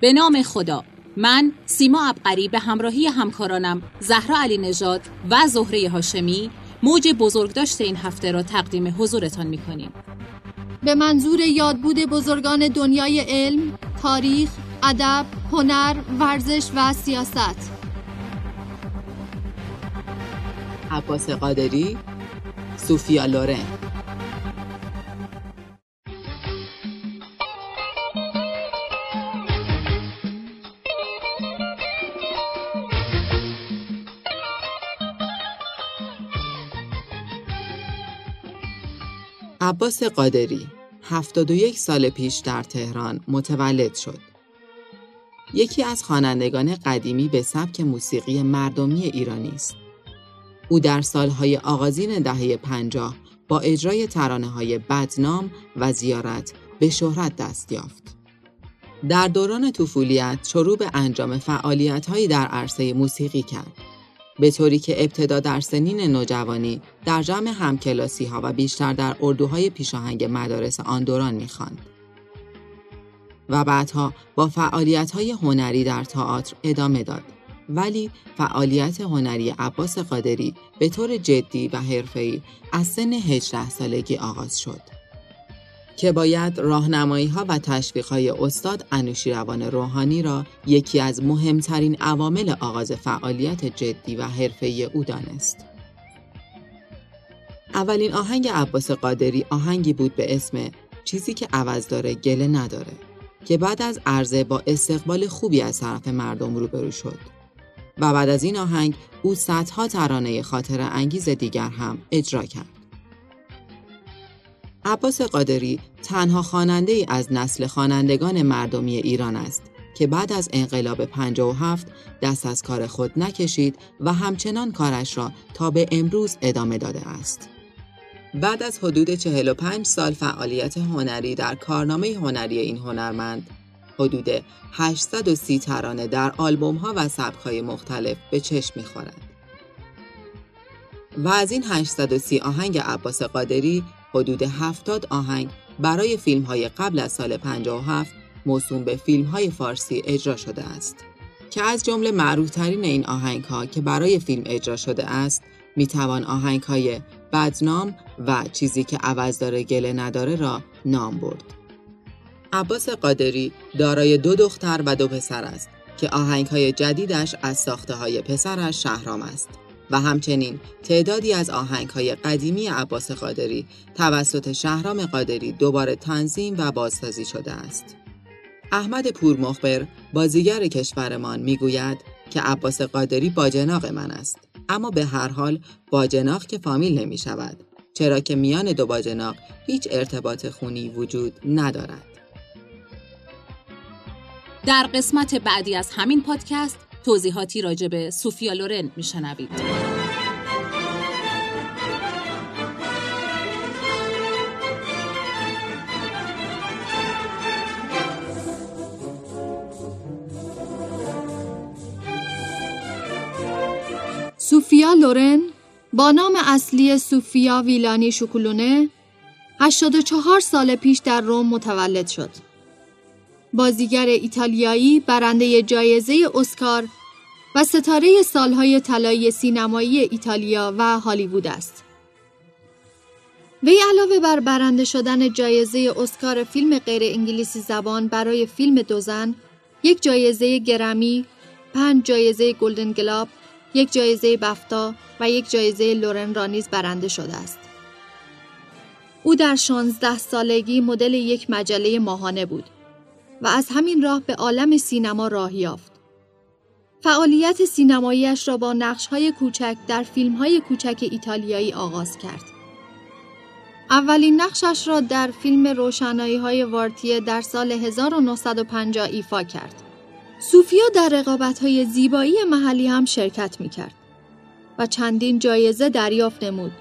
به نام خدا من سیما ابقری به همراهی همکارانم زهرا علی نژاد و زهره هاشمی موج بزرگداشت این هفته را تقدیم حضورتان می کنیم. به منظور یادبود بزرگان دنیای علم، تاریخ، ادب، هنر، ورزش و سیاست. عباس قادری، سوفیا لورن عباس قادری 71 سال پیش در تهران متولد شد. یکی از خوانندگان قدیمی به سبک موسیقی مردمی ایرانی است. او در سالهای آغازین دهه پنجاه با اجرای ترانه های بدنام و زیارت به شهرت دست یافت. در دوران طفولیت شروع به انجام فعالیت‌هایی در عرصه موسیقی کرد. به طوری که ابتدا در سنین نوجوانی در جمع همکلاسی ها و بیشتر در اردوهای پیشاهنگ مدارس آن دوران می‌خواند. و بعدها با فعالیت های هنری در تئاتر ادامه داد. ولی فعالیت هنری عباس قادری به طور جدی و حرفه‌ای از سن 18 سالگی آغاز شد. که باید راهنمایی ها و تشویق های استاد انوشیروان روحانی را یکی از مهمترین عوامل آغاز فعالیت جدی و حرفه‌ای او دانست. اولین آهنگ عباس قادری آهنگی بود به اسم چیزی که عوض داره گله نداره که بعد از عرضه با استقبال خوبی از طرف مردم روبرو شد. و بعد از این آهنگ او صدها ترانه خاطر انگیز دیگر هم اجرا کرد. عباس قادری تنها خواننده ای از نسل خوانندگان مردمی ایران است که بعد از انقلاب 57 دست از کار خود نکشید و همچنان کارش را تا به امروز ادامه داده است. بعد از حدود 45 سال فعالیت هنری در کارنامه هنری این هنرمند، حدود 830 ترانه در آلبوم ها و سبک های مختلف به چشم می‌خورد. و از این 830 آهنگ عباس قادری حدود 70 آهنگ برای فیلم های قبل از سال 57 موسوم به فیلم های فارسی اجرا شده است که از جمله معروف ترین این آهنگ ها که برای فیلم اجرا شده است می توان آهنگ های بدنام و چیزی که عوض داره گله نداره را نام برد. عباس قادری دارای دو دختر و دو پسر است که آهنگ های جدیدش از ساخته های پسرش شهرام است. و همچنین تعدادی از های قدیمی عباس قادری توسط شهرام قادری دوباره تنظیم و بازسازی شده است. احمد پورمخبر بازیگر کشورمان می‌گوید که عباس قادری باجناق من است اما به هر حال باجناق که فامیل نمی شود چرا که میان دو باجناق هیچ ارتباط خونی وجود ندارد. در قسمت بعدی از همین پادکست توضیحاتی راجع به سوفیا لورن میشنوید. سوفیا لورن با نام اصلی سوفیا ویلانی شکلونه 84 سال پیش در روم متولد شد. بازیگر ایتالیایی برنده جایزه اسکار و ستاره سالهای طلایی سینمایی ایتالیا و هالیوود است. وی علاوه بر برنده شدن جایزه اسکار فیلم غیر انگلیسی زبان برای فیلم دوزن، یک جایزه گرمی، پنج جایزه گلدن گلاب، یک جایزه بفتا و یک جایزه لورن را نیز برنده شده است. او در 16 سالگی مدل یک مجله ماهانه بود و از همین راه به عالم سینما راه یافت. فعالیت سینماییش را با نقش‌های کوچک در فیلم‌های کوچک ایتالیایی آغاز کرد. اولین نقشش را در فیلم روشنایی های وارتیه در سال 1950 ایفا کرد. سوفیا در رقابت های زیبایی محلی هم شرکت می کرد و چندین جایزه دریافت نمود.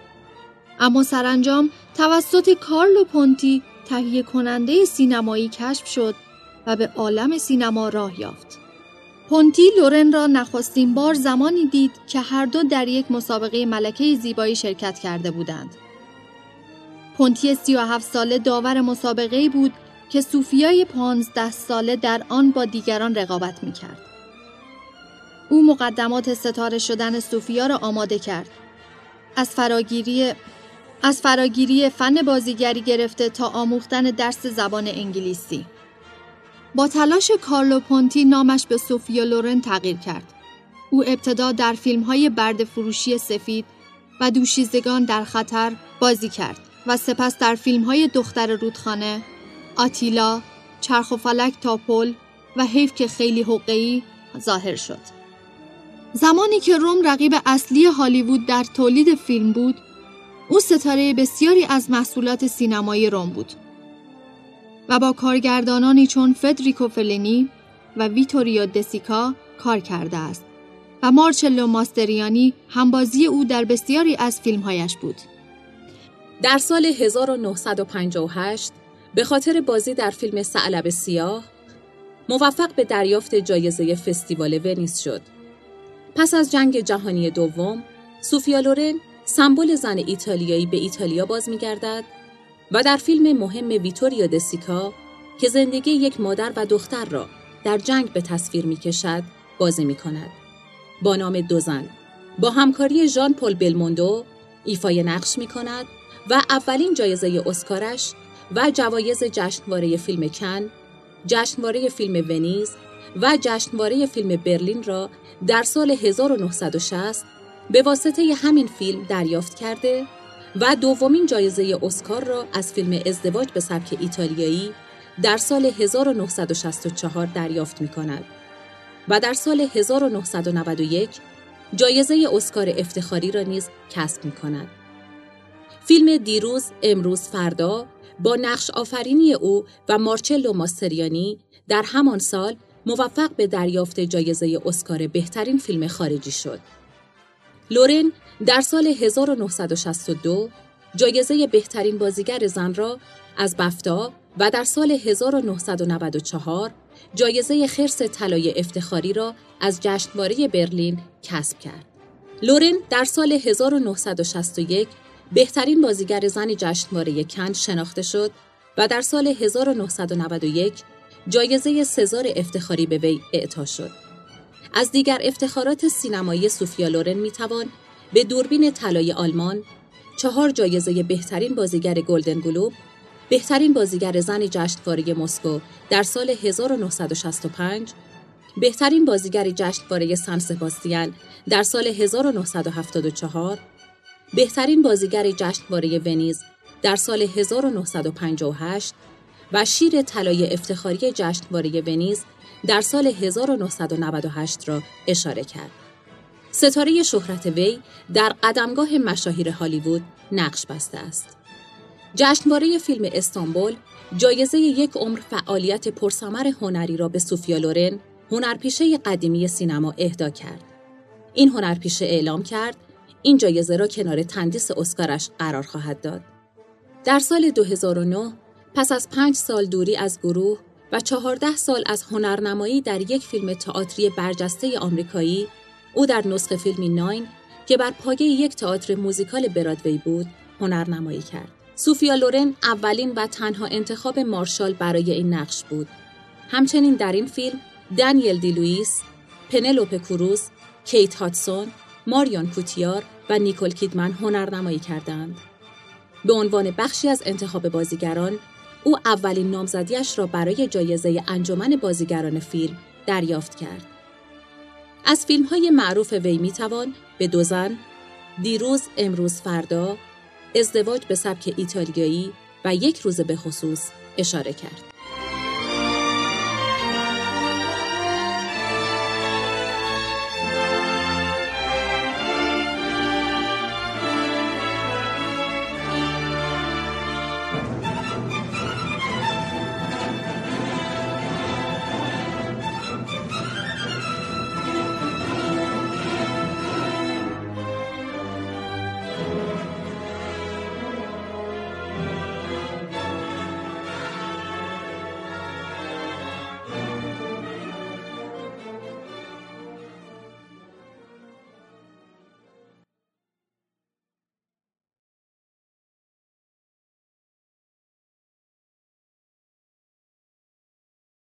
اما سرانجام توسط کارلو پونتی تهیه کننده سینمایی کشف شد و به عالم سینما راه یافت. پونتی لورن را نخستین بار زمانی دید که هر دو در یک مسابقه ملکه زیبایی شرکت کرده بودند. پونتی 37 ساله داور مسابقه بود که صوفیای پانزده ساله در آن با دیگران رقابت می کرد. او مقدمات ستاره شدن صوفیا را آماده کرد. از فراگیری از فراگیری فن بازیگری گرفته تا آموختن درس زبان انگلیسی. با تلاش کارلو پونتی نامش به سوفیا لورن تغییر کرد. او ابتدا در فیلم های برد فروشی سفید و دوشیزگان در خطر بازی کرد و سپس در فیلم های دختر رودخانه، آتیلا، چرخ و فلک ناپل و حیف که خیلی حقیقی ظاهر شد. زمانی که روم رقیب اصلی هالیوود در تولید فیلم بود، او ستاره بسیاری از محصولات سینمایی روم بود و با کارگردانانی چون فدریکو فلینی و ویتوریو دسیکا کار کرده است و مارچلو ماستریانی همبازی او در بسیاری از فیلمهایش بود. در سال 1958 به خاطر بازی در فیلم سعلب سیاه موفق به دریافت جایزه فستیوال ونیز شد. پس از جنگ جهانی دوم، سوفیا لورن سمبل زن ایتالیایی به ایتالیا باز می‌گردد و در فیلم مهم ویتوریا دسیکا که زندگی یک مادر و دختر را در جنگ به تصویر می‌کشد، بازی می‌کند. با نام دو زن با همکاری ژان پل بلموندو ایفای نقش می کند و اولین جایزه اسکارش و جوایز جشنواره فیلم کن، جشنواره فیلم ونیز و جشنواره فیلم برلین را در سال 1960 به واسطه همین فیلم دریافت کرده و دومین جایزه اسکار را از فیلم ازدواج به سبک ایتالیایی در سال 1964 دریافت می کند. و در سال 1991 جایزه اسکار افتخاری را نیز کسب می کند. فیلم دیروز، امروز، فردا با نقش آفرینی او و مارچلو ماستریانی در همان سال موفق به دریافت جایزه اسکار بهترین فیلم خارجی شد. لورن در سال 1962 جایزه بهترین بازیگر زن را از بفتا و در سال 1994 جایزه خرس طلای افتخاری را از جشنواره برلین کسب کرد. لورن در سال 1961 بهترین بازیگر زن جشنواره کن شناخته شد و در سال 1991 جایزه سزار افتخاری به وی اعطا شد. از دیگر افتخارات سینمایی سوفیا لورن می‌توان به دوربین طلای آلمان، چهار جایزه بهترین بازیگر گلدن گلوب بهترین بازیگر زن جشنواره مسکو در سال 1965 بهترین بازیگر جشنواره سن سباستیان در سال 1974 بهترین بازیگر جشنواره ونیز در سال 1958 و شیر طلای افتخاری جشنواره ونیز در سال 1998 را اشاره کرد. ستاره شهرت وی در قدمگاه مشاهیر هالیوود نقش بسته است. جشنواره فیلم استانبول جایزه یک عمر فعالیت پرثمر هنری را به سوفیا لورن هنرپیشه قدیمی سینما اهدا کرد. این هنرپیشه اعلام کرد این جایزه را کنار تندیس اسکارش قرار خواهد داد. در سال 2009 پس از پنج سال دوری از گروه و چهارده سال از هنرنمایی در یک فیلم تئاتری برجسته آمریکایی او در نسخه فیلمی ناین که بر پایه یک تئاتر موزیکال برادوی بود هنرنمایی کرد. سوفیا لورن اولین و تنها انتخاب مارشال برای این نقش بود. همچنین در این فیلم دانیل دی لوئیس، پنلوپ کروز، کیت هادسون، ماریون کوتیار و نیکول کیدمن هنرنمایی کردند. به عنوان بخشی از انتخاب بازیگران، او اولین نامزدیش را برای جایزه انجمن بازیگران فیلم دریافت کرد. از فیلم های معروف وی می توان به دو زن، دیروز امروز فردا، ازدواج به سبک ایتالیایی و یک روز به خصوص اشاره کرد.